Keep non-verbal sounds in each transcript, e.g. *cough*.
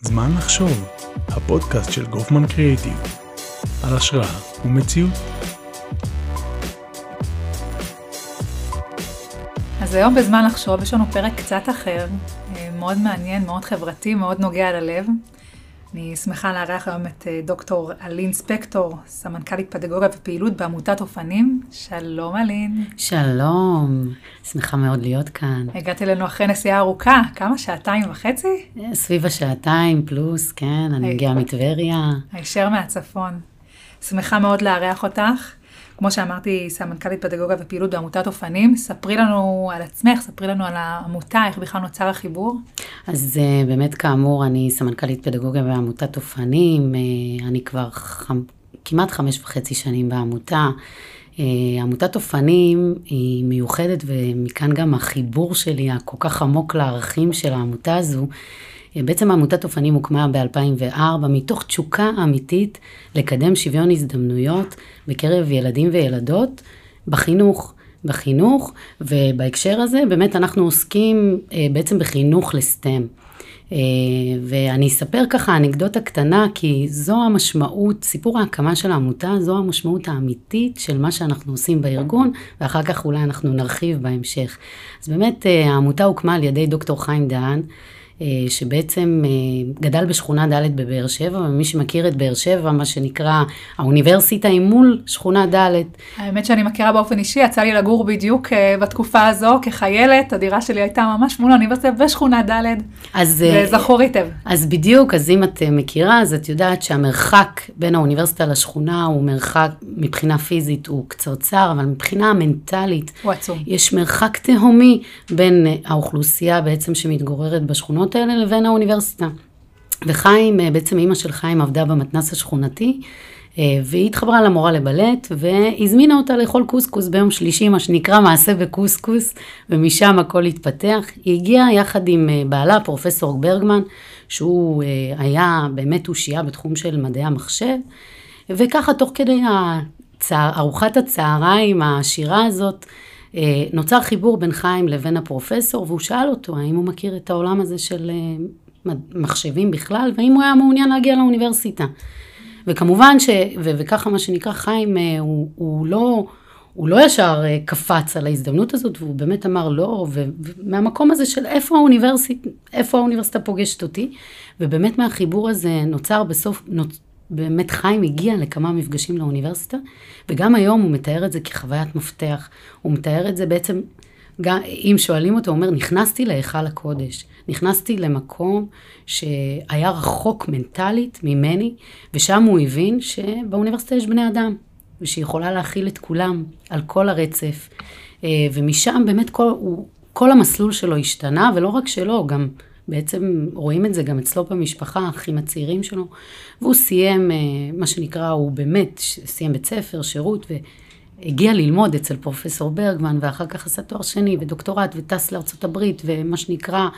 זמן לחשוב, הפודקאסט של גופמן קריאיטיב, על השראה ומציאות. אז היום בזמן לחשוב יש לנו פרק קצת אחר, אה, מאוד מעניין, מאוד חברתי, מאוד נוגע ללב. אני שמחה לארח היום את אה, דוקטור אלין ספקטור, סמנכ"לית פדגוגיה ופעילות בעמותת אופנים. שלום אלין. שלום, שמחה מאוד להיות כאן. הגעת אלינו אחרי נסיעה ארוכה, כמה? שעתיים וחצי? אה, סביב השעתיים פלוס, כן, אני מגיעה מטבריה. הישר מהצפון. שמחה מאוד לארח אותך. כמו שאמרתי, סמנכ"לית פדגוגיה ופעילות בעמותת אופנים. ספרי לנו על עצמך, ספרי לנו על העמותה, איך בכלל נוצר החיבור. אז uh, באמת, כאמור, אני סמנכ"לית פדגוגיה בעמותת אופנים. Uh, אני כבר ח... כמעט חמש וחצי שנים בעמותה. Uh, עמותת אופנים היא מיוחדת, ומכאן גם החיבור שלי הכל כך עמוק לערכים של העמותה הזו. בעצם עמותת אופנים הוקמה ב-2004 מתוך תשוקה אמיתית לקדם שוויון הזדמנויות בקרב ילדים וילדות בחינוך. בחינוך, ובהקשר הזה באמת אנחנו עוסקים אה, בעצם בחינוך לסטם. אה, ואני אספר ככה אנקדוטה קטנה, כי זו המשמעות, סיפור ההקמה של העמותה, זו המשמעות האמיתית של מה שאנחנו עושים בארגון, ואחר כך אולי אנחנו נרחיב בהמשך. אז באמת אה, העמותה הוקמה על ידי דוקטור חיים דהן. אה, שבעצם אה, גדל בשכונה ד' בבאר שבע, ומי שמכיר את באר שבע, מה שנקרא, האוניברסיטה היא מול שכונה ד'. האמת שאני מכירה באופן אישי, יצא לי לגור בדיוק אה, בתקופה הזו כחיילת, הדירה שלי הייתה ממש מול האוניברסיטה בשכונה ד', אז זכור היטב. אז בדיוק, אז אם את מכירה, אז את יודעת שהמרחק בין האוניברסיטה לשכונה הוא מרחק, מבחינה פיזית הוא קצרצר, אבל מבחינה מנטלית, הוא עצום. יש מרחק תהומי בין האוכלוסייה בעצם שמתגוררת בשכונות. המקומות האלה לבין האוניברסיטה. וחיים, אה, בעצם אימא של חיים עבדה במתנס השכונתי, אה, והיא התחברה למורה לבלט, והזמינה אותה לאכול קוסקוס ביום שלישי, מה שנקרא מעשה בקוסקוס, ומשם הכל התפתח. היא הגיעה יחד עם אה, בעלה, פרופסור ברגמן, שהוא היה באמת אושייה בתחום של מדעי המחשב, וככה תוך כדי הצע... ארוחת הצהריים העשירה הזאת, נוצר חיבור בין חיים לבין הפרופסור, והוא שאל אותו האם הוא מכיר את העולם הזה של אה, מחשבים בכלל, והאם הוא היה מעוניין להגיע לאוניברסיטה. וכמובן ש... ו- וככה מה שנקרא חיים, אה, הוא, הוא לא... הוא לא ישר קפץ על ההזדמנות הזאת, והוא באמת אמר לא, ומהמקום הזה של איפה האוניברסיטה, איפה האוניברסיטה פוגשת אותי, ובאמת מהחיבור הזה נוצר בסוף, באמת חיים הגיע לכמה מפגשים לאוניברסיטה, וגם היום הוא מתאר את זה כחוויית מפתח. הוא מתאר את זה בעצם, גם אם שואלים אותו, הוא אומר, נכנסתי להיכל הקודש. נכנסתי למקום שהיה רחוק מנטלית ממני, ושם הוא הבין שבאוניברסיטה יש בני אדם, ושהיא יכולה להכיל את כולם על כל הרצף. אה, ומשם באמת כל, הוא, כל המסלול שלו השתנה, ולא רק שלו, גם בעצם רואים את זה גם אצלו במשפחה, האחים הצעירים שלו, והוא סיים, אה, מה שנקרא, הוא באמת סיים בית ספר, שירות, והגיע ללמוד אצל פרופסור ברגמן, ואחר כך עשה תואר שני ודוקטורט, וטס לארצות הברית, ומה שנקרא,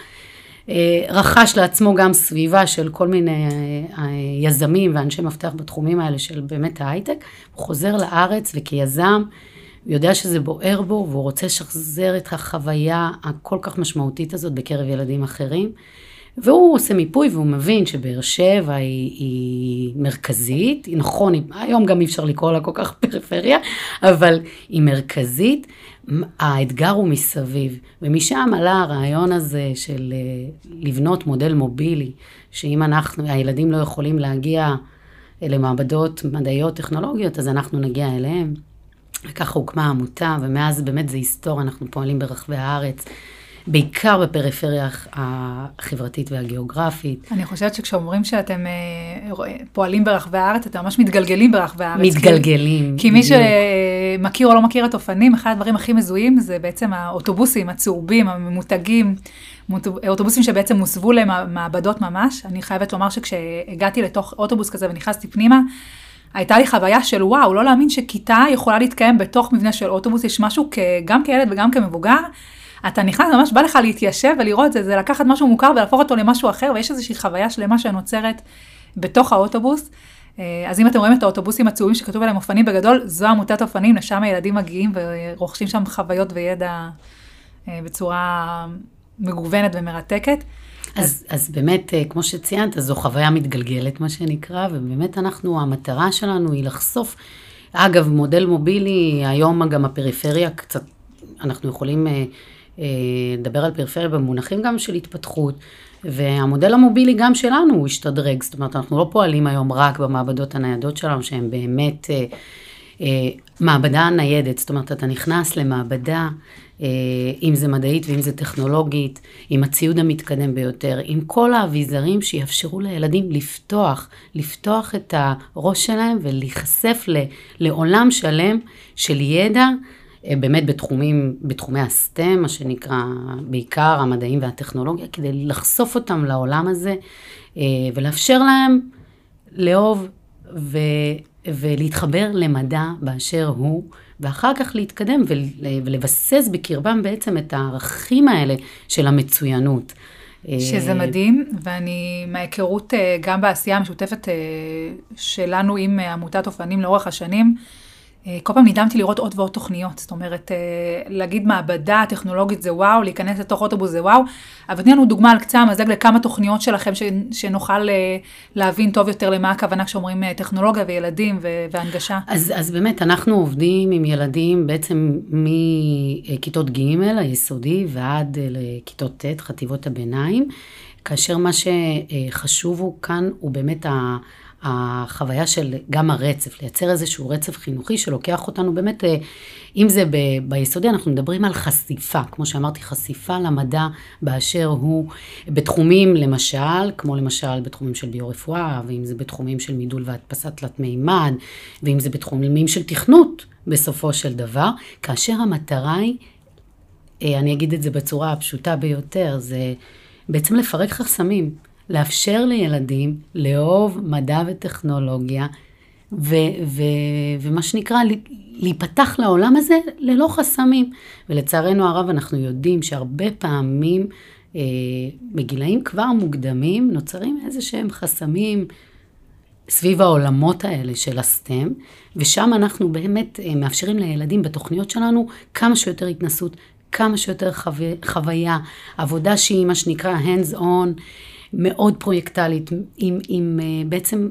אה, רכש לעצמו גם סביבה של כל מיני אה, יזמים ואנשי מפתח בתחומים האלה של באמת ההייטק. הוא חוזר לארץ וכיזם, הוא יודע שזה בוער בו, והוא רוצה לשחזר את החוויה הכל כך משמעותית הזאת בקרב ילדים אחרים. והוא עושה מיפוי והוא מבין שבאר שבע היא, היא מרכזית, היא נכון, היא, היום גם אי אפשר לקרוא לה כל כך *laughs* פריפריה, אבל היא מרכזית, האתגר הוא מסביב. ומשם עלה הרעיון הזה של אה, לבנות מודל מובילי, שאם אנחנו, הילדים לא יכולים להגיע למעבדות מדעיות טכנולוגיות, אז אנחנו נגיע אליהם. וככה הוקמה העמותה, ומאז באמת זה היסטוריה, אנחנו פועלים ברחבי הארץ. בעיקר בפריפריה החברתית והגיאוגרפית. אני חושבת שכשאומרים שאתם אה, פועלים ברחבי הארץ, אתם ממש מתגלגלים ברחבי הארץ. מתגלגלים. כי, כי מי שמכיר או לא מכיר את אופנים, אחד הדברים הכי מזוהים זה בעצם האוטובוסים הצהובים, הממותגים, אוטובוסים שבעצם הוסבו למעבדות ממש. אני חייבת לומר שכשהגעתי לתוך אוטובוס כזה ונכנסתי פנימה, הייתה לי חוויה של וואו, לא להאמין שכיתה יכולה להתקיים בתוך מבנה של אוטובוס, יש משהו כ, גם כילד וגם כמבוגר. אתה נכנס, ממש בא לך להתיישב ולראות את זה, זה לקחת משהו מוכר ולהפוך אותו למשהו אחר, ויש איזושהי חוויה שלמה שנוצרת בתוך האוטובוס. אה, אז אם אתם רואים את האוטובוסים הצהובים שכתוב עליהם אופנים בגדול, זו עמותת אופנים, לשם הילדים מגיעים ורוכשים שם חוויות וידע אה, בצורה מגוונת ומרתקת. אז, אז באמת, אה, כמו שציינת, זו חוויה מתגלגלת, מה שנקרא, ובאמת אנחנו, המטרה שלנו היא לחשוף. אגב, מודל מובילי, היום גם הפריפריה קצת, אנחנו יכולים אה, אה, לדבר על פריפריה במונחים גם של התפתחות, והמודל המובילי גם שלנו הוא השתדרג, זאת אומרת, אנחנו לא פועלים היום רק במעבדות הניידות שלנו, שהן באמת אה, אה, מעבדה ניידת, זאת אומרת, אתה נכנס למעבדה, אה, אם זה מדעית ואם זה טכנולוגית, עם הציוד המתקדם ביותר, עם כל האביזרים שיאפשרו לילדים לפתוח, לפתוח את הראש שלהם ולהיחשף לעולם שלם של ידע. אה, באמת בתחומים, בתחומי הסטם, מה שנקרא, בעיקר המדעים והטכנולוגיה, כדי לחשוף אותם לעולם הזה אה, ולאפשר להם לאהוב ו, ולהתחבר למדע באשר הוא, ואחר כך להתקדם ולבסס בקרבם בעצם את הערכים האלה של המצוינות. אה, שזה מדהים, ואני, מההיכרות גם בעשייה המשותפת שלנו עם עמותת אופנים לאורך השנים, אה, כל פעם נדהמתי לראות עוד ועוד תוכניות, זאת אומרת, אה, להגיד מעבדה טכנולוגית זה וואו, להיכנס לתוך אוטובוס זה וואו, אבל תני לנו דוגמה על קצה המזלג לכמה תוכניות שלכם שנוכל אה, להבין טוב יותר למה הכוונה כשאומרים טכנולוגיה וילדים והנגשה. אז, אז באמת, אנחנו עובדים עם ילדים בעצם מכיתות ג', היסודי, ועד לכיתות ט', חטיבות הביניים, כאשר מה שחשוב הוא כאן הוא באמת ה... החוויה של גם הרצף, לייצר איזשהו רצף חינוכי שלוקח אותנו באמת, אה, אם זה ב, ביסודי, אנחנו מדברים על חשיפה, כמו שאמרתי, חשיפה למדע באשר הוא. בתחומים, למשל, כמו למשל בתחומים של ביו-רפואה, ואם זה בתחומים של מידול והדפסת תלת מימד, ואם זה בתחומים של תכנות, בסופו של דבר, כאשר המטרה היא, אה, אני אגיד את זה בצורה הפשוטה ביותר, זה בעצם לפרק חסמים. לאפשר לילדים לאהוב מדע וטכנולוגיה, ו, ו, ומה שנקרא, להיפתח לעולם הזה ללא חסמים. ולצערנו הרב, אנחנו יודעים שהרבה פעמים, אה, בגילאים כבר מוקדמים, נוצרים איזה שהם חסמים סביב העולמות האלה של הסטם, ושם אנחנו באמת אה, מאפשרים לילדים בתוכניות שלנו כמה שיותר התנסות, כמה שיותר חו... חוויה, עבודה שהיא מה שנקרא hands on. מאוד פרויקטלית, עם, עם uh, בעצם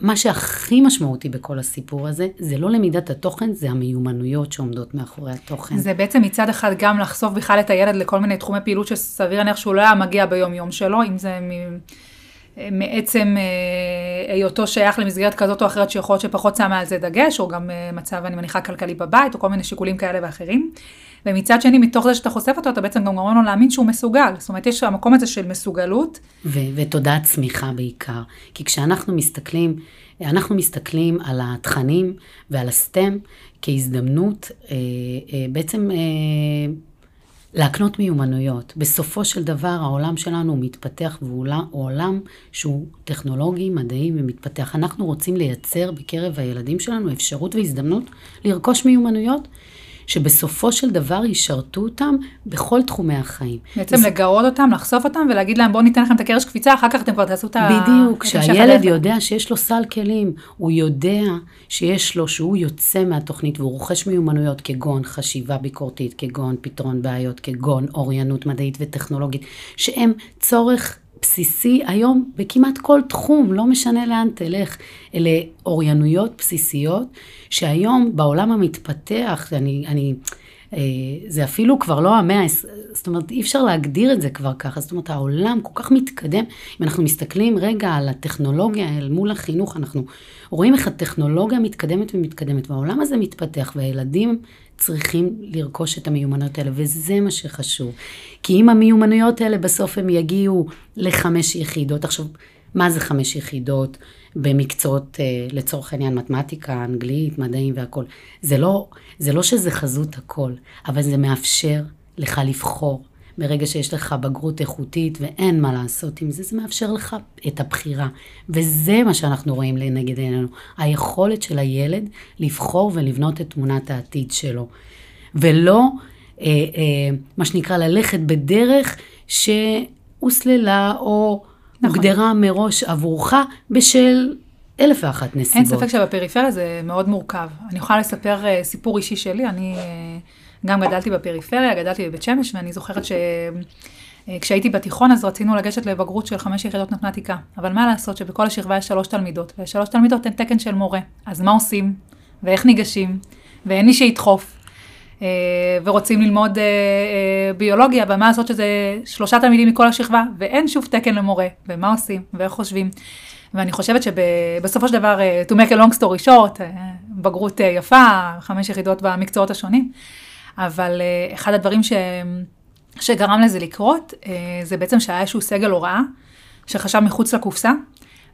מה שהכי משמעותי בכל הסיפור הזה, זה לא למידת התוכן, זה המיומנויות שעומדות מאחורי התוכן. זה בעצם מצד אחד גם לחשוף בכלל את הילד לכל מיני תחומי פעילות שסביר להניח שהוא לא היה מגיע ביום יום שלו, אם זה מ... מעצם אה, היותו שייך למסגרת כזאת או אחרת שיכול להיות שפחות שמה על זה דגש, או גם אה, מצב, אני מניחה, כלכלי בבית, או כל מיני שיקולים כאלה ואחרים. ומצד שני, מתוך זה שאתה חושף אותו, אתה בעצם גם גורם לו להאמין שהוא מסוגל. זאת אומרת, יש המקום הזה של מסוגלות. ו- ותודעת צמיחה בעיקר. כי כשאנחנו מסתכלים, אנחנו מסתכלים על התכנים ועל הסטם כהזדמנות, אה, אה, בעצם אה, להקנות מיומנויות. בסופו של דבר העולם שלנו מתפתח והוא עולם שהוא טכנולוגי, מדעי ומתפתח. אנחנו רוצים לייצר בקרב הילדים שלנו אפשרות והזדמנות לרכוש מיומנויות שבסופו של דבר ישרתו אותם בכל תחומי החיים. בעצם. לגרות אותם, לחשוף אותם ולהגיד להם בואו ניתן לכם את הקרש קפיצה, אחר כך אתם כבר תעשו את ה... בדיוק, כשהילד יודע שיש לו סל כלים, הוא יודע שיש לו, שהוא יוצא מהתוכנית והוא רוכש מיומנויות כגון חשיבה ביקורתית, כגון פתרון בעיות, כגון אוריינות מדעית וטכנולוגית, שהם צורך בסיסי היום בכמעט כל תחום, לא משנה לאן תלך. אלה אוריינויות בסיסיות שהיום בעולם המתפתח, אני, אני, זה אפילו כבר לא המאה, זאת אומרת, אי אפשר להגדיר את זה כבר ככה, זאת אומרת, העולם כל כך מתקדם. אם אנחנו מסתכלים רגע על הטכנולוגיה אל מול החינוך, אנחנו רואים איך הטכנולוגיה מתקדמת ומתקדמת, והעולם הזה מתפתח, והילדים צריכים לרכוש את המיומנויות האלה, וזה מה שחשוב. כי אם המיומנויות האלה בסוף הם יגיעו לחמש יחידות, עכשיו, מה זה חמש יחידות במקצועות, אה, לצורך העניין, מתמטיקה, אנגלית, מדעים והכול? זה לא, זה לא שזה חזות הכל, אבל זה מאפשר לך לבחור. ברגע שיש לך בגרות איכותית ואין מה לעשות עם זה, זה מאפשר לך את הבחירה. וזה מה שאנחנו רואים לנגד עינינו, היכולת של הילד לבחור ולבנות את תמונת העתיד שלו. ולא, אה, אה, מה שנקרא, ללכת בדרך שהוסללה או נכון. הוגדרה מראש עבורך בשל אלף ואחת נסיבות. אין ספק שבפריפריה זה מאוד מורכב. אני יכולה לספר uh, סיפור אישי שלי, אני... Uh, גם גדלתי בפריפריה, גדלתי בבית שמש, ואני זוכרת ש... כשהייתי בתיכון אז רצינו לגשת לבגרות של חמש יחידות מתמטיקה, אבל מה לעשות שבכל השכבה יש שלוש תלמידות, ושלוש תלמידות אין תקן של מורה, אז מה עושים, ואיך ניגשים, ואין מי שידחוף, אה, ורוצים ללמוד אה, אה, ביולוגיה, ומה לעשות שזה שלושה תלמידים מכל השכבה, ואין שוב תקן למורה, ומה עושים, ואיך חושבים. ואני חושבת שבסופו של דבר, to make a long story short, בגרות יפה, חמש יחידות במקצועות השונים, אבל אחד הדברים ש... שגרם לזה לקרות, זה בעצם שהיה איזשהו סגל הוראה, שחשב מחוץ לקופסה,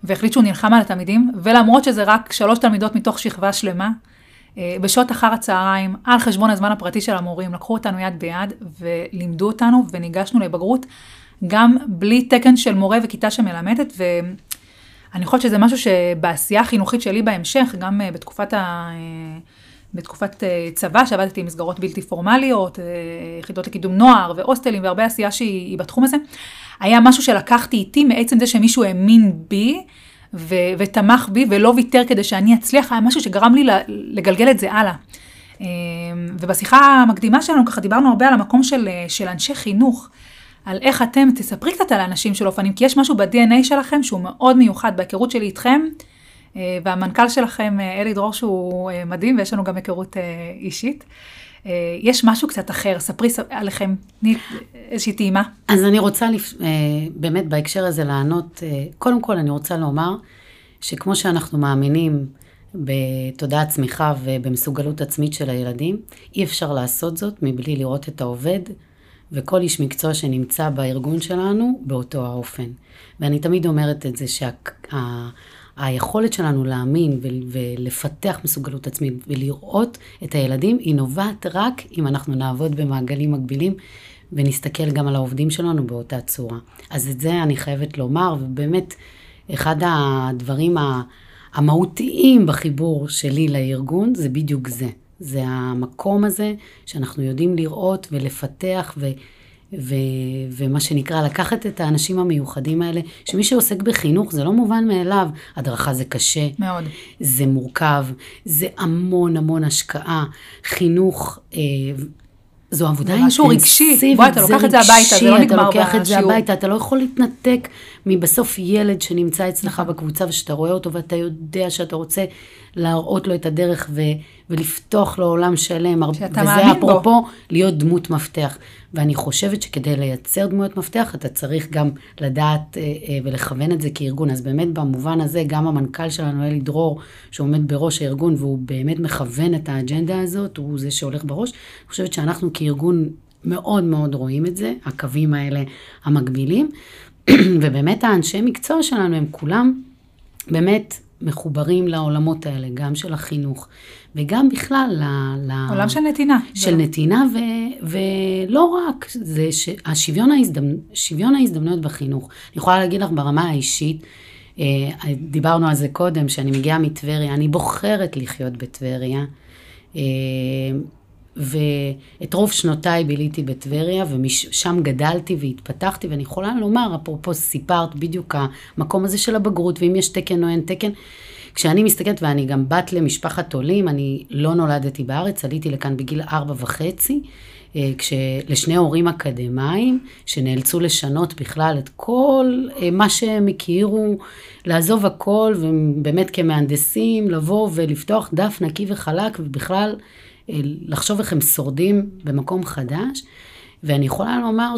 והחליט שהוא נלחם על התלמידים, ולמרות שזה רק שלוש תלמידות מתוך שכבה שלמה, אה, בשעות אחר הצהריים, על חשבון הזמן הפרטי של המורים, לקחו אותנו יד ביד ולימדו אותנו וניגשנו לבגרות, גם בלי תקן של מורה וכיתה שמלמדת, ואני חושבת שזה משהו שבעשייה החינוכית שלי בהמשך, גם אה, בתקופת ה... אה, בתקופת צבא, שעבדתי עם מסגרות בלתי פורמליות, יחידות לקידום נוער והוסטלים והרבה עשייה שהיא בתחום הזה, היה משהו שלקחתי איתי מעצם זה שמישהו האמין בי, ו- ותמך בי ולא ויתר כדי שאני אצליח, היה משהו שגרם לי לגלגל את זה הלאה. אמ, ובשיחה המקדימה שלנו ככה דיברנו הרבה על המקום של, של אנשי חינוך, על איך אתם, תספרי קצת על האנשים של אופנים, כי יש משהו ב-DNA שלכם שהוא מאוד מיוחד בהיכרות שלי איתכם, אה, והמנכ"ל שלכם, אה, אלי דרור, שהוא אה, מדהים, ויש לנו גם היכרות אישית. יש משהו קצת אחר, ספרי עליכם, תני איזושהי טעימה. אז אני רוצה לפ... באמת בהקשר הזה לענות, קודם כל אני רוצה לומר שכמו שאנחנו מאמינים בתודעת צמיחה ובמסוגלות עצמית של הילדים, אי אפשר לעשות זאת מבלי לראות את העובד וכל איש מקצוע שנמצא בארגון שלנו באותו האופן. ואני תמיד אומרת את זה שה... היכולת שלנו להאמין ולפתח מסוגלות עצמית ולראות את הילדים היא נובעת רק אם אנחנו נעבוד במעגלים מקבילים ונסתכל גם על העובדים שלנו באותה צורה. אז את זה אני חייבת לומר, ובאמת, אחד הדברים המהותיים בחיבור שלי לארגון זה בדיוק זה. זה המקום הזה שאנחנו יודעים לראות ולפתח ו... ו, ומה שנקרא, לקחת את האנשים המיוחדים האלה, שמי שעוסק בחינוך זה לא מובן מאליו, הדרכה זה קשה. מאוד. זה מורכב, זה המון המון השקעה. חינוך, אה, זו עבודה אינטנסיבית. משהו רגשי, בוא, אתה לוקח את זה הביתה, זה לא נגמר בשיעור. אתה לוקח את זה הביתה, אתה לא יכול להתנתק מבסוף ילד שנמצא אצלך בקבוצה ושאתה רואה אותו ואתה יודע שאתה רוצה להראות לו את הדרך ו, ולפתוח לו עולם שלם. שאתה בו. וזה אפרופו להיות דמות מפתח. ואני חושבת שכדי לייצר דמויות מפתח, אתה צריך גם לדעת אה, אה, ולכוון את זה כארגון. אז באמת במובן הזה, גם המנכ"ל שלנו, אלי דרור, שעומד בראש הארגון, והוא באמת מכוון את האג'נדה הזאת, הוא זה שהולך בראש. אני חושבת שאנחנו כארגון מאוד מאוד רואים את זה, הקווים האלה המקבילים. *clears throat* ובאמת האנשי מקצוע שלנו הם כולם באמת מחוברים לעולמות האלה, גם של החינוך, וגם בכלל ל... עולם של נתינה. של נתינה, ו, ולא רק, זה השוויון ההזדמנ... שוויון ההזדמנויות בחינוך. אני יכולה להגיד לך ברמה האישית, אה, דיברנו על זה קודם, שאני מגיעה מטבריה, אני בוחרת לחיות בטבריה. ואת רוב שנותיי ביליתי בטבריה, ושם גדלתי והתפתחתי, ואני יכולה לומר, אפרופו סיפרת בדיוק המקום הזה של הבגרות, ואם יש תקן או אין תקן, כשאני מסתכלת, ואני גם בת למשפחת עולים, אני לא נולדתי בארץ, עליתי לכאן בגיל ארבע וחצי, אה, לשני הורים אקדמאים, שנאלצו לשנות בכלל את כל אה, מה שהם הכירו, לעזוב הכל, ובאמת כמהנדסים, לבוא ולפתוח דף נקי וחלק, ובכלל לחשוב איך הם שורדים במקום חדש. ואני יכולה לומר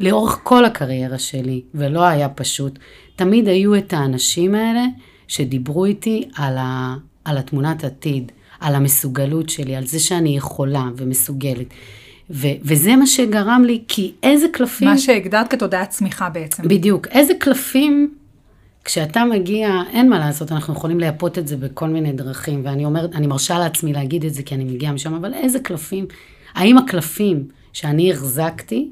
שלאורך כל הקריירה שלי, ולא היה פשוט, תמיד היו את האנשים האלה שדיברו איתי על, ה, על התמונת עתיד, על המסוגלות שלי, על זה שאני יכולה ומסוגלת. ו- וזה מה שגרם לי, כי איזה קלפים... מה שהגדרת כתודעת צמיחה בעצם. בדיוק. איזה קלפים, כשאתה מגיע, אין מה לעשות, אנחנו יכולים לייפות את זה בכל מיני דרכים, ואני אומרת, אני מרשה לעצמי להגיד את זה כי אני מגיעה משם, אבל איזה קלפים, האם הקלפים שאני החזקתי,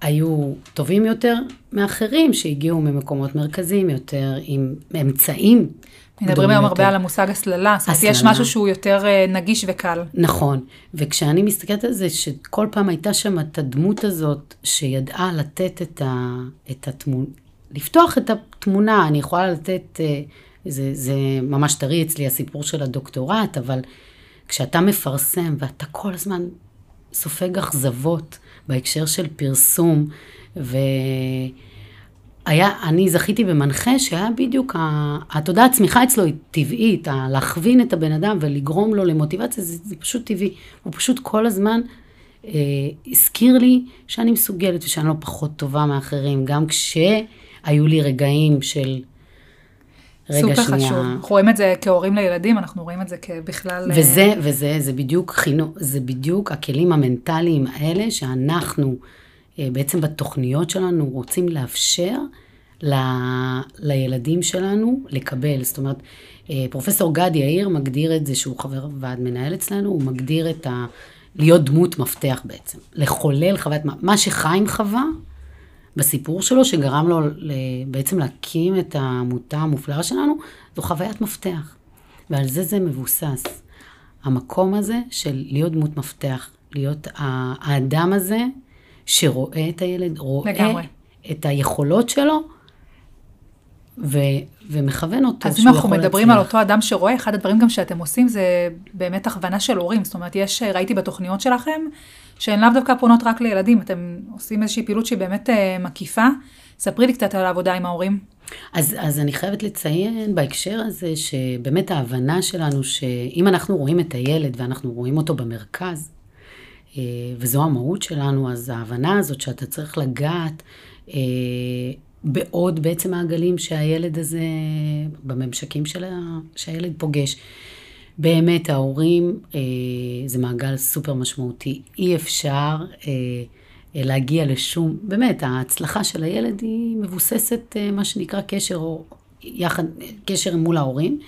היו טובים יותר מאחרים שהגיעו ממקומות מרכזיים יותר, עם אמצעים. מדברים היום הרבה על המושג הסללה, זאת אומרת, יש משהו שהוא יותר אה, נגיש וקל. נכון, וכשאני מסתכלת על זה, שכל פעם הייתה שם את הדמות הזאת, שידעה לתת את, ה, את התמונה, לפתוח את התמונה, אני יכולה לתת, אה, זה, זה ממש טרי אצלי הסיפור של הדוקטורט, אבל כשאתה מפרסם ואתה כל הזמן סופג אכזבות בהקשר של פרסום, והיה, אני זכיתי במנחה שהיה בדיוק, ה... התודעת צמיחה אצלו היא טבעית. להכווין את הבן אדם ולגרום לו למוטיבציה, זה, זה פשוט טבעי. הוא פשוט כל הזמן אה, הזכיר לי שאני מסוגלת ושאני לא פחות טובה מאחרים, גם כשהיו לי רגעים של... רגע סופר שנייה. חשוב. אנחנו רואים את זה כהורים לילדים, אנחנו רואים את זה כבכלל... וזה, אה, וזה, זה בדיוק חינוך, זה בדיוק הכלים המנטליים האלה שאנחנו אה, בעצם בתוכניות שלנו רוצים לאפשר ל, לילדים שלנו לקבל. זאת אומרת, אה, פרופסור גד יאיר מגדיר את זה, שהוא חבר ועד מנהל אצלנו, הוא מגדיר את ה... להיות דמות מפתח בעצם. לחולל חוויית, מה שחיים חווה, בסיפור שלו, שגרם לו בעצם להקים את העמותה המופלאה שלנו, זו חוויית מפתח. ועל זה זה מבוסס. המקום הזה של להיות דמות מפתח, להיות האדם הזה שרואה את הילד, רואה לגמרי. את היכולות שלו, ו, ומכוון אותו אז אם אנחנו מדברים להצליח. על אותו אדם שרואה, אחד הדברים גם שאתם עושים זה באמת הכוונה של הורים. זאת אומרת, יש, ראיתי בתוכניות שלכם, שהן לאו דווקא פונות רק לילדים, אתם עושים איזושהי פעילות שהיא באמת uh, מקיפה. ספרי לי קצת על העבודה עם ההורים. אז, אז אני חייבת לציין בהקשר הזה, שבאמת ההבנה שלנו, שאם אנחנו רואים את הילד ואנחנו רואים אותו במרכז, uh, וזו המהות שלנו, אז ההבנה הזאת שאתה צריך לגעת uh, בעוד בעצם מעגלים שהילד הזה, בממשקים של ה, שהילד פוגש. באמת, ההורים, אה, זה מעגל סופר משמעותי. אי אפשר אה, להגיע לשום, באמת, ההצלחה של הילד היא מבוססת, אה, מה שנקרא, קשר, או יחד, קשר מול ההורים.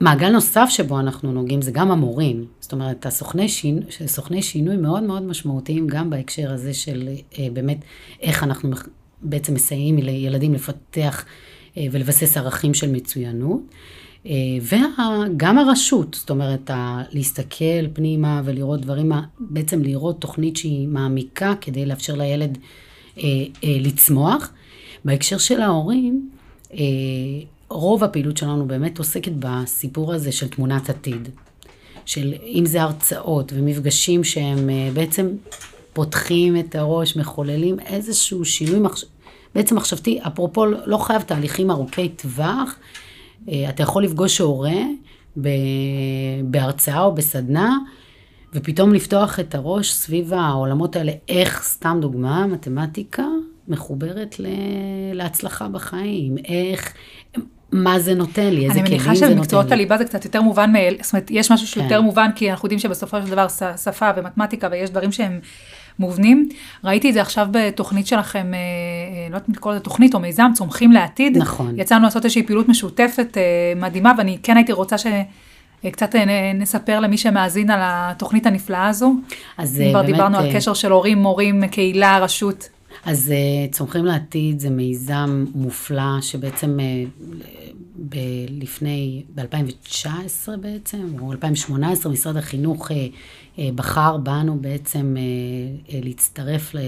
מעגל נוסף שבו אנחנו נוגעים זה גם המורים. זאת אומרת, הסוכני שינוי, סוכני שינוי מאוד מאוד משמעותיים גם בהקשר הזה של אה, באמת איך אנחנו בעצם מסייעים לילדים לפתח אה, ולבסס ערכים של מצוינות. אה, וגם הרשות, זאת אומרת, להסתכל פנימה ולראות דברים, בעצם לראות תוכנית שהיא מעמיקה כדי לאפשר לילד אה, לצמוח. בהקשר של ההורים, רוב הפעילות שלנו באמת עוסקת בסיפור הזה של תמונת עתיד. של אם זה הרצאות ומפגשים שהם בעצם פותחים את הראש, מחוללים איזשהו שינוי מחש... בעצם מחשבתי, אפרופו לא חייב תהליכים ארוכי טווח, אה, אתה יכול לפגוש הורה בהרצאה או בסדנה, ופתאום לפתוח את הראש סביב העולמות האלה, איך, סתם דוגמה, מתמטיקה מחוברת ל... להצלחה בחיים, איך, מה זה נותן לי, איזה כלים זה נותן לי. אני מניחה שבמקצועות הליבה זה קצת יותר מובן מאל, זאת אומרת, יש משהו שיותר כן. מובן, כי אנחנו יודעים שבסופו של דבר שפה ומתמטיקה, ויש דברים שהם מובנים. ראיתי את זה עכשיו בתוכנית שלכם, אה, אה, לא יודעת אם לקרוא לזה תוכנית או מיזם, צומחים לעתיד. נכון. יצאנו לעשות איזושהי פעילות משותפת אה, מדהימה, ואני כן הייתי רוצה ש... קצת נספר למי שמאזין על התוכנית הנפלאה הזו. אז באמת... כבר דיברנו על קשר של הורים, מורים, קהילה, רשות. אז צומחים לעתיד זה מיזם מופלא שבעצם לפני, ב-2019 בעצם, או 2018, משרד החינוך אה, אה, בחר בנו בעצם אה, אה, להצטרף, ל-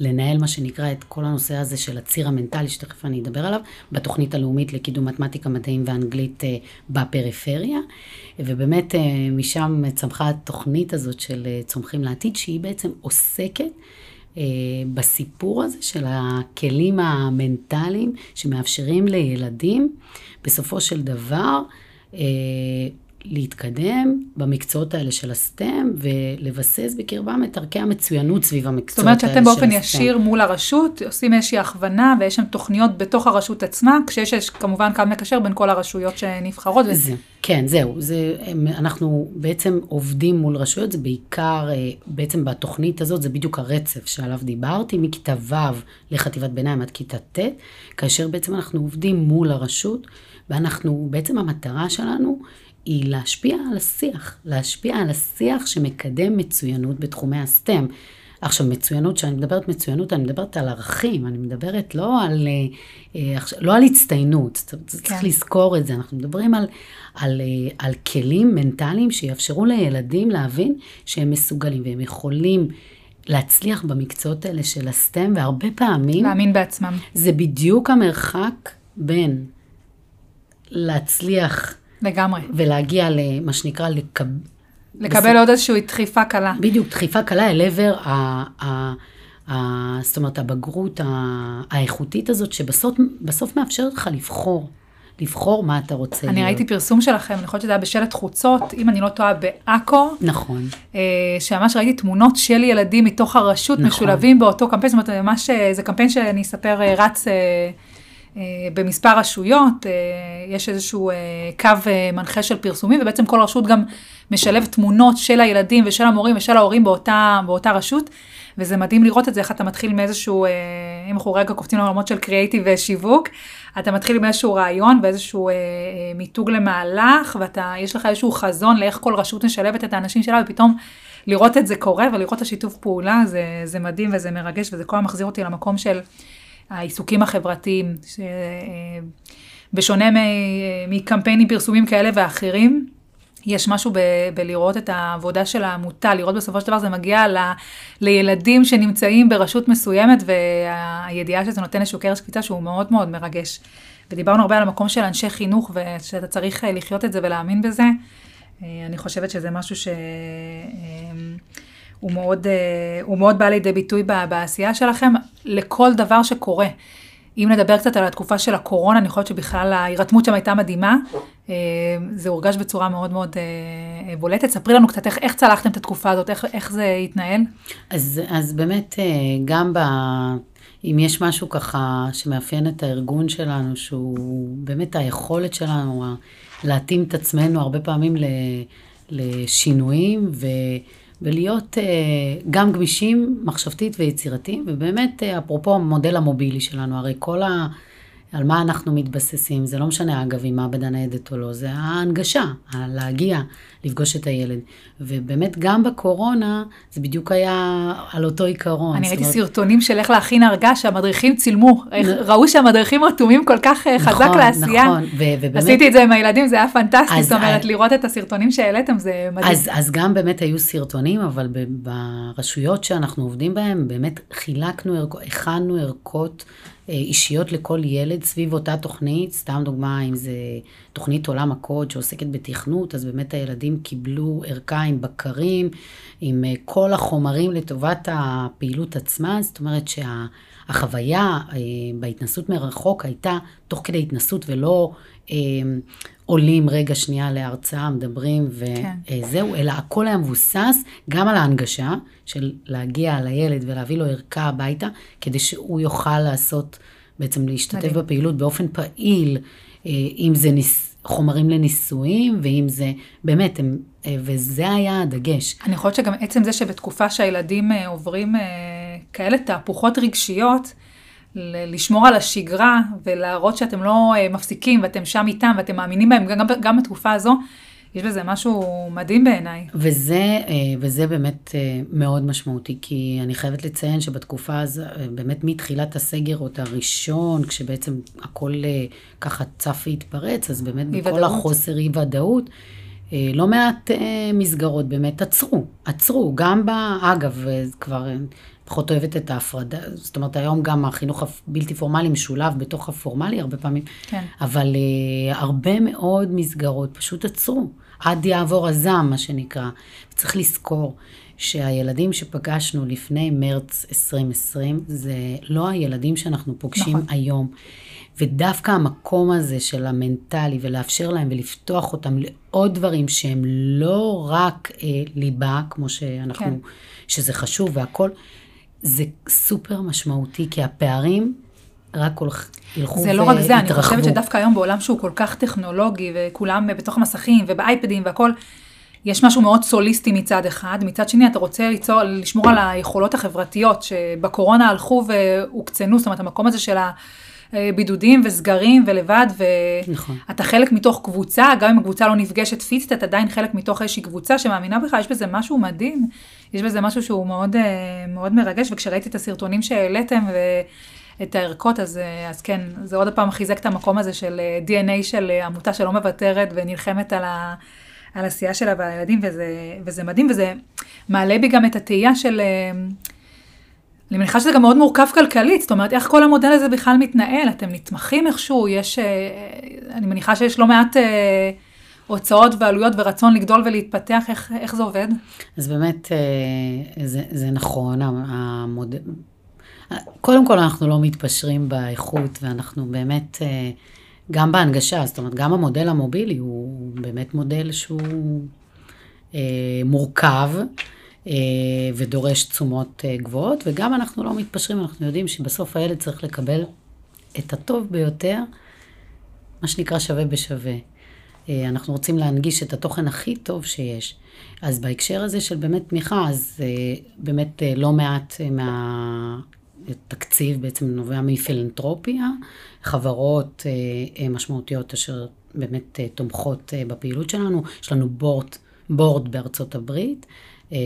לנהל מה שנקרא את כל הנושא הזה של הציר המנטלי, שתכף אני אדבר עליו, בתוכנית הלאומית לקידום מתמטיקה, מדעים ואנגלית אה, בפריפריה. ובאמת אה, משם צמחה התוכנית הזאת של אה, צומחים לעתיד, שהיא בעצם עוסקת בסיפור הזה של הכלים המנטליים שמאפשרים לילדים בסופו של דבר אה, להתקדם במקצועות האלה של הסטם ולבסס בקרבם את ערכי המצוינות סביב המקצועות האלה של הסטם. זאת אומרת שאתם באופן ישיר מול הרשות עושים איזושהי הכוונה ויש שם תוכניות בתוך הרשות עצמה, כשיש כמובן קו מקשר בין כל הרשויות שנבחרות. זה, כן, זהו, זה, אנחנו בעצם עובדים מול רשויות, זה בעיקר, אה, בעצם בתוכנית הזאת זה בדיוק הרצף שעליו דיברתי, מכיתה ו' לחטיבת ביניים עד כיתה ט', כאשר בעצם אנחנו עובדים מול הרשות, ואנחנו, בעצם המטרה שלנו היא להשפיע על השיח, להשפיע על השיח שמקדם מצוינות בתחומי הסטם. עכשיו, מצוינות, כשאני מדברת מצוינות, אני מדברת על ערכים, אני מדברת לא על, אה, אה, לא על הצטיינות, כן. צריך לזכור את זה, אנחנו מדברים על, על, אה, על כלים מנטליים שיאפשרו לילדים להבין שהם מסוגלים והם יכולים להצליח במקצועות האלה של הסטם, והרבה פעמים... להאמין בעצמם. זה בדיוק המרחק בין להצליח לגמרי. ולהגיע למה שנקרא לקב... לקבל עוד איזושהי דחיפה קלה. בדיוק, דחיפה קלה אל עבר ה... ה... ה... זאת אומרת, הבגרות ה... האיכותית הזאת, שבסוף בסוף מאפשרת לך לבחור. לבחור מה אתה רוצה אני להיות. ראיתי פרסום שלכם, אני חושבת שזה היה בשלט חוצות, אם אני לא טועה, בעכו, נכון. אה, שממש ראיתי תמונות של ילדים מתוך הרשות נכון. משולבים באותו קמפיין, זאת אומרת, ממש, אה, זה קמפיין שאני אספר אה, רץ אה, במספר רשויות, אה, יש איזשהו אה, קו אה, מנחה של פרסומים, ובעצם כל רשות גם משלבת תמונות של הילדים ושל המורים ושל ההורים באותה, באותה רשות, וזה מדהים לראות את זה, איך אתה מתחיל מאיזשהו, אה, אם אנחנו רגע קופצים לעולמות של קריאייטיב ושיווק, אתה מתחיל מאיזשהו רעיון ואיזשהו אה, אה, מיתוג למהלך, ויש לך איזשהו חזון לאיך כל רשות משלבת את האנשים שלה, ופתאום לראות את זה קורה ולראות את השיתוף פעולה, זה, זה מדהים וזה מרגש, וזה כל מחזיר אותי למקום של העיסוקים החברתיים, שבשונה מקמפיינים פרסומים כאלה ואחרים, יש משהו ב, בלראות את העבודה של העמותה, לראות בסופו של דבר זה מגיע ל, לילדים שנמצאים ברשות מסוימת, והידיעה שזה נותן איזשהו קרש קפיצה שהוא מאוד מאוד מרגש. ודיברנו הרבה על המקום של אנשי חינוך, ושאתה צריך לחיות את זה ולהאמין בזה. אני חושבת שזה משהו שהוא מאוד, הוא מאוד בא לידי ביטוי בעשייה שלכם, לכל דבר שקורה. אם נדבר קצת על התקופה של הקורונה, אני חושבת שבכלל ההירתמות שם הייתה מדהימה. זה הורגש בצורה מאוד מאוד בולטת. ספרי לנו קצת איך, איך צלחתם את התקופה הזאת, איך, איך זה התנהל. אז, אז באמת, גם ב... אם יש משהו ככה שמאפיין את הארגון שלנו, שהוא באמת היכולת שלנו להתאים את עצמנו הרבה פעמים לשינויים, ו... ולהיות גם גמישים מחשבתית ויצירתיים, ובאמת, אפרופו המודל המובילי שלנו, הרי כל ה... על מה אנחנו מתבססים, זה לא משנה אגב אם מעבדה ניידת או לא, זה ההנגשה, להגיע, לפגוש את הילד. ובאמת גם בקורונה, זה בדיוק היה על אותו עיקרון. אני ראיתי סרטונים של איך להכין הרגש, שהמדריכים צילמו, ראו שהמדריכים רתומים כל כך חזק לעשייה. נכון, נכון. עשיתי את זה עם הילדים, זה היה פנטסטי, זאת אומרת, לראות את הסרטונים שהעליתם זה מדהים. אז גם באמת היו סרטונים, אבל ברשויות שאנחנו עובדים בהן, באמת חילקנו, הכנו ערכות. אישיות לכל ילד סביב אותה תוכנית, סתם דוגמה, אם זה תוכנית עולם הקוד שעוסקת בתכנות, אז באמת הילדים קיבלו ערכה עם בקרים, עם כל החומרים לטובת הפעילות עצמה, זאת אומרת שהחוויה בהתנסות מרחוק הייתה תוך כדי התנסות ולא עולים רגע שנייה להרצאה, מדברים וזהו, כן. אלא הכל היה מבוסס גם על ההנגשה של להגיע לילד ולהביא לו ערכה הביתה, כדי שהוא יוכל לעשות, בעצם להשתתף מדהים. בפעילות באופן פעיל, אם זה ניס, חומרים לניסויים, ואם זה, באמת, הם, וזה היה הדגש. אני חושבת שגם עצם זה שבתקופה שהילדים עוברים כאלה תהפוכות רגשיות, לשמור על השגרה ולהראות שאתם לא מפסיקים ואתם שם איתם ואתם מאמינים בהם גם, גם בתקופה הזו, יש בזה משהו מדהים בעיניי. וזה, וזה באמת מאוד משמעותי, כי אני חייבת לציין שבתקופה הזו, באמת מתחילת הסגר עוד הראשון, כשבעצם הכל ככה צף והתפרץ, אז באמת בכל ודאות. החוסר אי ודאות, לא מעט מסגרות באמת עצרו, עצרו, גם ב... אגב, כבר פחות אוהבת את ההפרדה, זאת אומרת, היום גם החינוך הבלתי פורמלי משולב בתוך הפורמלי הרבה פעמים, כן. אבל uh, הרבה מאוד מסגרות פשוט עצרו, עד יעבור הזעם, מה שנקרא. צריך לזכור שהילדים שפגשנו לפני מרץ 2020, זה לא הילדים שאנחנו פוגשים נכון. היום. ודווקא המקום הזה של המנטלי, ולאפשר להם ולפתוח אותם לעוד דברים שהם לא רק אה, ליבה, כמו שאנחנו, כן. שזה חשוב והכול, זה סופר משמעותי, כי הפערים רק ילכו ויתרחבו. זה לא רק זה, אני חושבת שדווקא היום בעולם שהוא כל כך טכנולוגי, וכולם בתוך המסכים ובאייפדים והכל, יש משהו מאוד סוליסטי מצד אחד, מצד שני אתה רוצה ליצור, לשמור על היכולות החברתיות, שבקורונה הלכו והוקצנו, זאת אומרת המקום הזה של הבידודים וסגרים ולבד, ואתה נכון. חלק מתוך קבוצה, גם אם הקבוצה לא נפגשת פיזית, אתה עדיין חלק מתוך איזושהי קבוצה שמאמינה בך, יש בזה משהו מדהים, יש בזה משהו שהוא מאוד, מאוד מרגש, וכשראיתי את הסרטונים שהעליתם, את הערכות, אז, אז כן, זה עוד פעם חיזק את המקום הזה של DNA של עמותה שלא מוותרת ונלחמת על, ה, על עשייה שלה ועל הילדים, וזה, וזה מדהים, וזה מעלה בי גם את התהייה של... אני מניחה שזה גם מאוד מורכב כלכלית, זאת אומרת, איך כל המודל הזה בכלל מתנהל? אתם נתמכים איכשהו? יש, אני מניחה שיש לא מעט הוצאות ועלויות ורצון לגדול ולהתפתח, איך, איך זה עובד? אז באמת, אה, זה, זה נכון, המודל... קודם כל, אנחנו לא מתפשרים באיכות, ואנחנו באמת, אה, גם בהנגשה, זאת אומרת, גם המודל המובילי הוא באמת מודל שהוא אה, מורכב. ודורש תשומות גבוהות, וגם אנחנו לא מתפשרים, אנחנו יודעים שבסוף הילד צריך לקבל את הטוב ביותר, מה שנקרא שווה בשווה. אה, אנחנו רוצים להנגיש את התוכן הכי טוב שיש. אז בהקשר הזה של באמת תמיכה, אז אה, באמת אה, לא מעט מהתקציב בעצם נובע מפילנטרופיה, חברות משמעותיות אשר באמת תומכות בפעילות שלנו. יש לנו בורד, בורד בארצות הברית,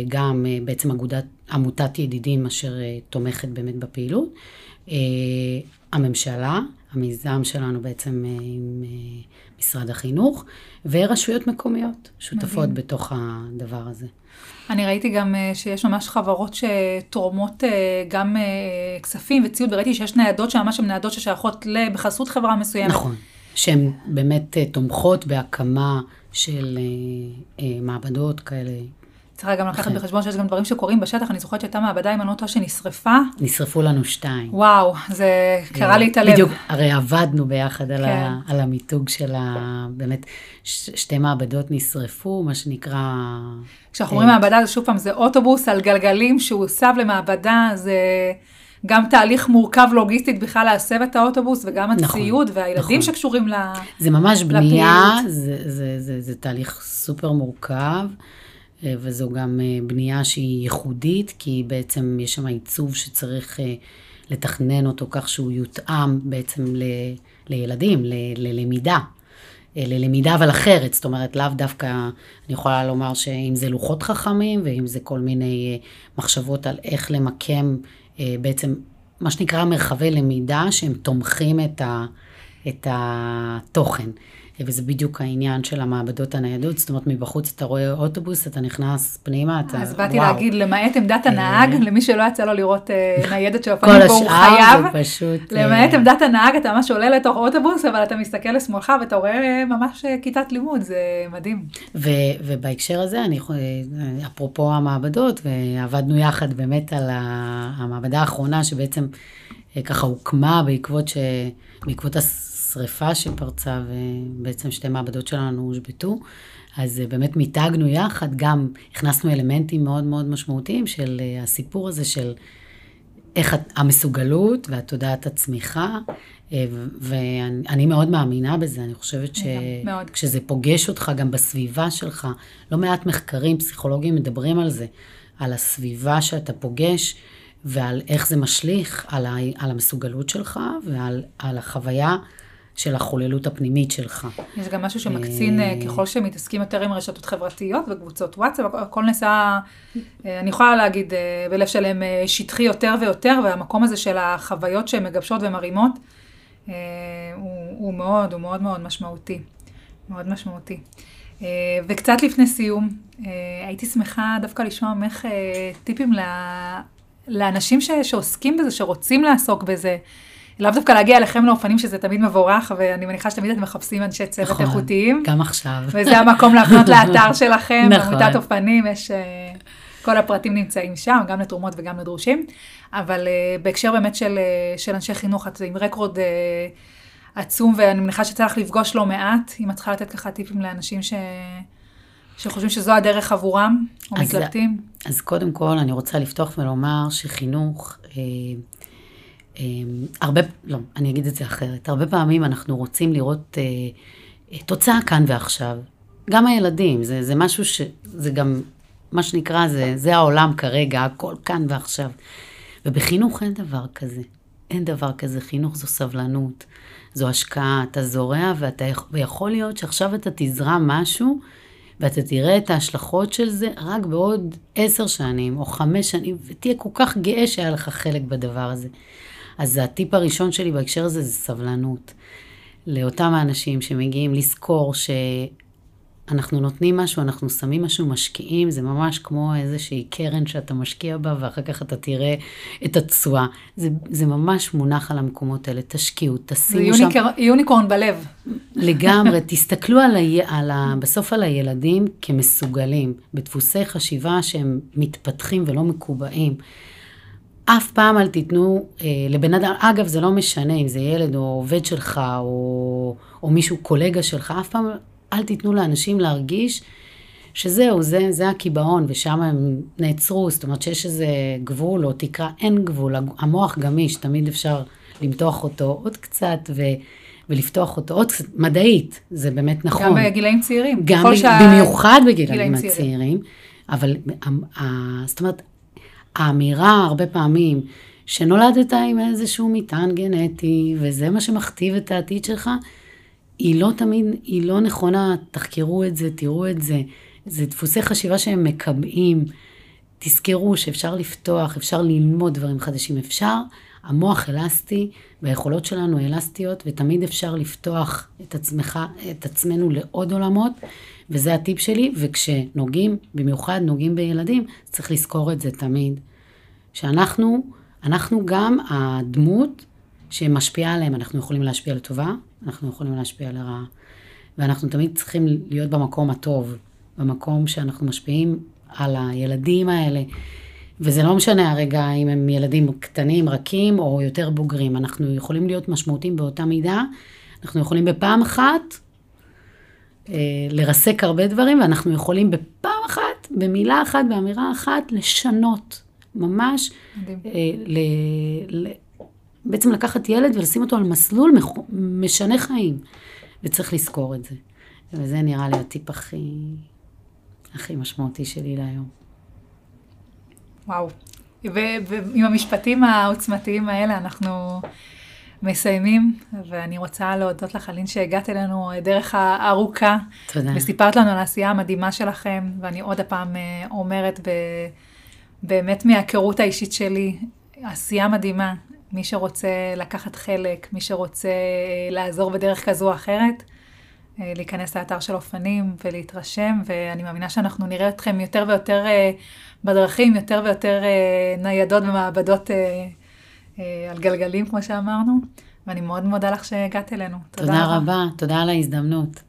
גם בעצם אגודת, עמותת ידידים אשר תומכת באמת בפעילות. הממשלה, המיזם שלנו בעצם עם משרד החינוך, ורשויות מקומיות שותפות מדהים. בתוך הדבר הזה. אני ראיתי גם אה, שיש ממש חברות שתורמות אה, גם אה, כספים וציוד, וראיתי שיש ניידות שממש הן ניידות ששייכות בחסות חברה מסוימת. נכון, שהן באמת תומכות בהקמה של מעבדות כאלה צריך גם לקחת. בחשבון שיש גם דברים שקורים בשטח. אני זוכרת שהייתה מעבדה עם הנוטו שנשרפה. נשרפו לנו שתיים. וואו, זה קרה לי את הלב. בדיוק, הרי עבדנו ביחד כן. על, ה, כן. על המיתוג של ה... באמת, ש, שתי מעבדות נשרפו, מה שנקרא... כשאנחנו אומרים מעבדה, זה שוב פעם, זה אוטובוס על גלגלים שהוא הוסב למעבדה, זה... גם תהליך מורכב לוגיסטית בכלל להסב את האוטובוס, וגם נכון, הציוד נכון, והילדים נכון. שקשורים לפעילות. זה ממש בנייה, זה, זה, זה, זה, זה תהליך סופר מורכב. אה, וזו גם אה, בנייה שהיא ייחודית, כי בעצם יש שם עיצוב שצריך אה, לתכנן אותו כך שהוא יותאם בעצם ל, לילדים, ל, ללמידה. ללמידה אבל אחרת, זאת אומרת לאו דווקא, אני יכולה לומר שאם זה לוחות חכמים ואם זה כל מיני מחשבות על איך למקם בעצם מה שנקרא מרחבי למידה שהם תומכים את, ה, את התוכן. וזה בדיוק העניין של המעבדות הניידות, זאת אומרת, מבחוץ אתה רואה אוטובוס, אתה נכנס פנימה, אתה, אז באתי וואו. להגיד, למעט עמדת הנהג, אה. למי שלא יצא לו לראות אה, ניידת של אופנים פה, הוא חייב, זה פשוט... למעט אה, עמדת הנהג, אתה ממש עולה לתוך אוטובוס, אבל אתה מסתכל לשמאלך ואתה רואה ממש כיתת לימוד, זה מדהים. ו, ובהקשר הזה, אני, אפרופו המעבדות, ועבדנו יחד באמת על המעבדה האחרונה, שבעצם ככה הוקמה בעקבות ש... בעקבות שריפה שפרצה ובעצם שתי מעבדות שלנו הושבתו. אז אה, באמת מיתגנו יחד, גם הכנסנו אלמנטים מאוד מאוד משמעותיים של אה, הסיפור הזה של איך המסוגלות והתודעת הצמיחה, אה, ואני מאוד מאמינה בזה, אני חושבת שכשזה פוגש אותך גם בסביבה שלך, לא מעט מחקרים פסיכולוגיים מדברים על זה, על הסביבה שאתה פוגש. ועל איך זה משליך על, ה, על המסוגלות שלך ועל החוויה של החוללות הפנימית שלך. יש גם משהו שמקצין אה, ככל שמתעסקים יותר עם רשתות חברתיות וקבוצות וואטסאפ, הכל נעשה, אה, אני יכולה להגיד, אה, בלב שלהם שטחי יותר ויותר, והמקום הזה של החוויות שהן מגבשות ומרימות, הוא, הוא מאוד, הוא מאוד מאוד משמעותי. מאוד משמעותי. וקצת לפני סיום, הייתי שמחה דווקא לשמוע ממך טיפים לאנשים שעוסקים בזה, שרוצים לעסוק בזה. לאו דווקא להגיע אליכם לאופנים, שזה תמיד מבורך, ואני מניחה שתמיד אתם מחפשים אנשי צוות נכון, איכותיים. גם עכשיו. וזה המקום להפנות לאתר *laughs* שלכם, נכון. עמותת אופנים, יש... אה, כל הפרטים נמצאים שם, גם לתרומות וגם לדרושים. אבל uh, בהקשר באמת של, uh, של אנשי חינוך, את עם רקורד uh, עצום, ואני מניחה שצריך לפגוש לא מעט, אם את צריכה לתת ככה טיפים לאנשים ש... שחושבים שזו הדרך עבורם, או אז, מתלבטים. אז קודם כל, אני רוצה לפתוח ולומר שחינוך... אה, אמ, הרבה, לא, אני אגיד את זה אחרת. הרבה פעמים אנחנו רוצים לראות אה, אה, תוצאה כאן ועכשיו. גם הילדים, זה, זה משהו ש... זה גם, מה שנקרא, זה, זה העולם כרגע, הכל כאן ועכשיו. ובחינוך אין דבר כזה. אין דבר כזה. חינוך זו סבלנות, זו השקעה, אתה זורע ואתה, ויכול להיות שעכשיו אתה תזרע משהו, ואתה תראה את ההשלכות של זה רק בעוד עשר שנים או חמש שנים, ותהיה כל כך גאה שהיה לך חלק בדבר הזה. אז הטיפ הראשון שלי בהקשר הזה זה סבלנות. לאותם האנשים שמגיעים לזכור אנחנו נותנים משהו, אנחנו שמים משהו, משקיעים, זה ממש כמו איזושהי קרן שאתה משקיע בה, ואחר כך אתה תראה את התשואה. זה, זה ממש מונח על המקומות האלה, תשקיעו, תשימו זה שם... יוניקר, יוניקורן בלב. לגמרי, *laughs* תסתכלו על ה, על ה, בסוף על הילדים כמסוגלים, בדפוסי חשיבה שהם מתפתחים ולא מקובעים. אף פעם אל תיתנו אה, לבן אדם, אגב, זה לא משנה אם זה ילד או עובד שלך או, או מישהו, קולגה שלך, אף פעם אל תיתנו לאנשים להרגיש שזהו, זה, זה הקיבעון, ושם הם נעצרו, זאת אומרת שיש איזה גבול או תקרה, אין גבול, המוח גמיש, תמיד אפשר למתוח אותו עוד קצת ו, ולפתוח אותו עוד קצת, מדעית, זה באמת נכון. גם בגילאים צעירים. גם ב, שה... במיוחד בגילאים הצעירים, אבל זאת אומרת, האמירה הרבה פעמים, שנולדת עם איזשהו מטען גנטי, וזה מה שמכתיב את העתיד שלך, היא לא תמיד, היא לא נכונה, תחקרו את זה, תראו את זה. זה דפוסי חשיבה שהם מקבעים. תזכרו שאפשר לפתוח, אפשר ללמוד דברים חדשים, אפשר, המוח אלסטי והיכולות שלנו אלסטיות, ותמיד אפשר לפתוח את עצמך, את עצמנו לעוד עולמות, וזה הטיפ שלי, וכשנוגעים, במיוחד נוגעים בילדים, צריך לזכור את זה תמיד. שאנחנו, אנחנו גם הדמות שמשפיעה עליהם, אנחנו יכולים להשפיע לטובה, אנחנו יכולים להשפיע לרעה. ואנחנו תמיד צריכים להיות במקום הטוב, במקום שאנחנו משפיעים על הילדים האלה. וזה לא משנה הרגע אם הם ילדים קטנים, רכים או יותר בוגרים. אנחנו יכולים להיות משמעותיים באותה מידה. אנחנו יכולים בפעם אחת אה, לרסק הרבה דברים, ואנחנו יכולים בפעם אחת, במילה אחת, באמירה אחת, לשנות. ממש, אה, ל, ל, בעצם לקחת ילד ולשים אותו על מסלול משנה חיים. וצריך לזכור את זה. וזה נראה לי הטיפ הכי, הכי משמעותי שלי להיום. וואו. ועם המשפטים העוצמתיים האלה אנחנו מסיימים, ואני רוצה להודות לך, אלין, שהגעת אלינו דרך הארוכה. תודה. וסיפרת לנו על העשייה המדהימה שלכם, ואני עוד הפעם אה, אומרת, ב, באמת מההיכרות האישית שלי, עשייה מדהימה. מי שרוצה לקחת חלק, מי שרוצה אה, לעזור בדרך כזו או אחרת, אה, להיכנס לאתר של אופנים ולהתרשם, ואני מאמינה שאנחנו נראה אתכם יותר ויותר אה, בדרכים, יותר ויותר ניידות ומעבדות על גלגלים, כמו שאמרנו, ואני מאוד מודה לך שהגעת אלינו. תודה, תודה רבה, תודה על ההזדמנות.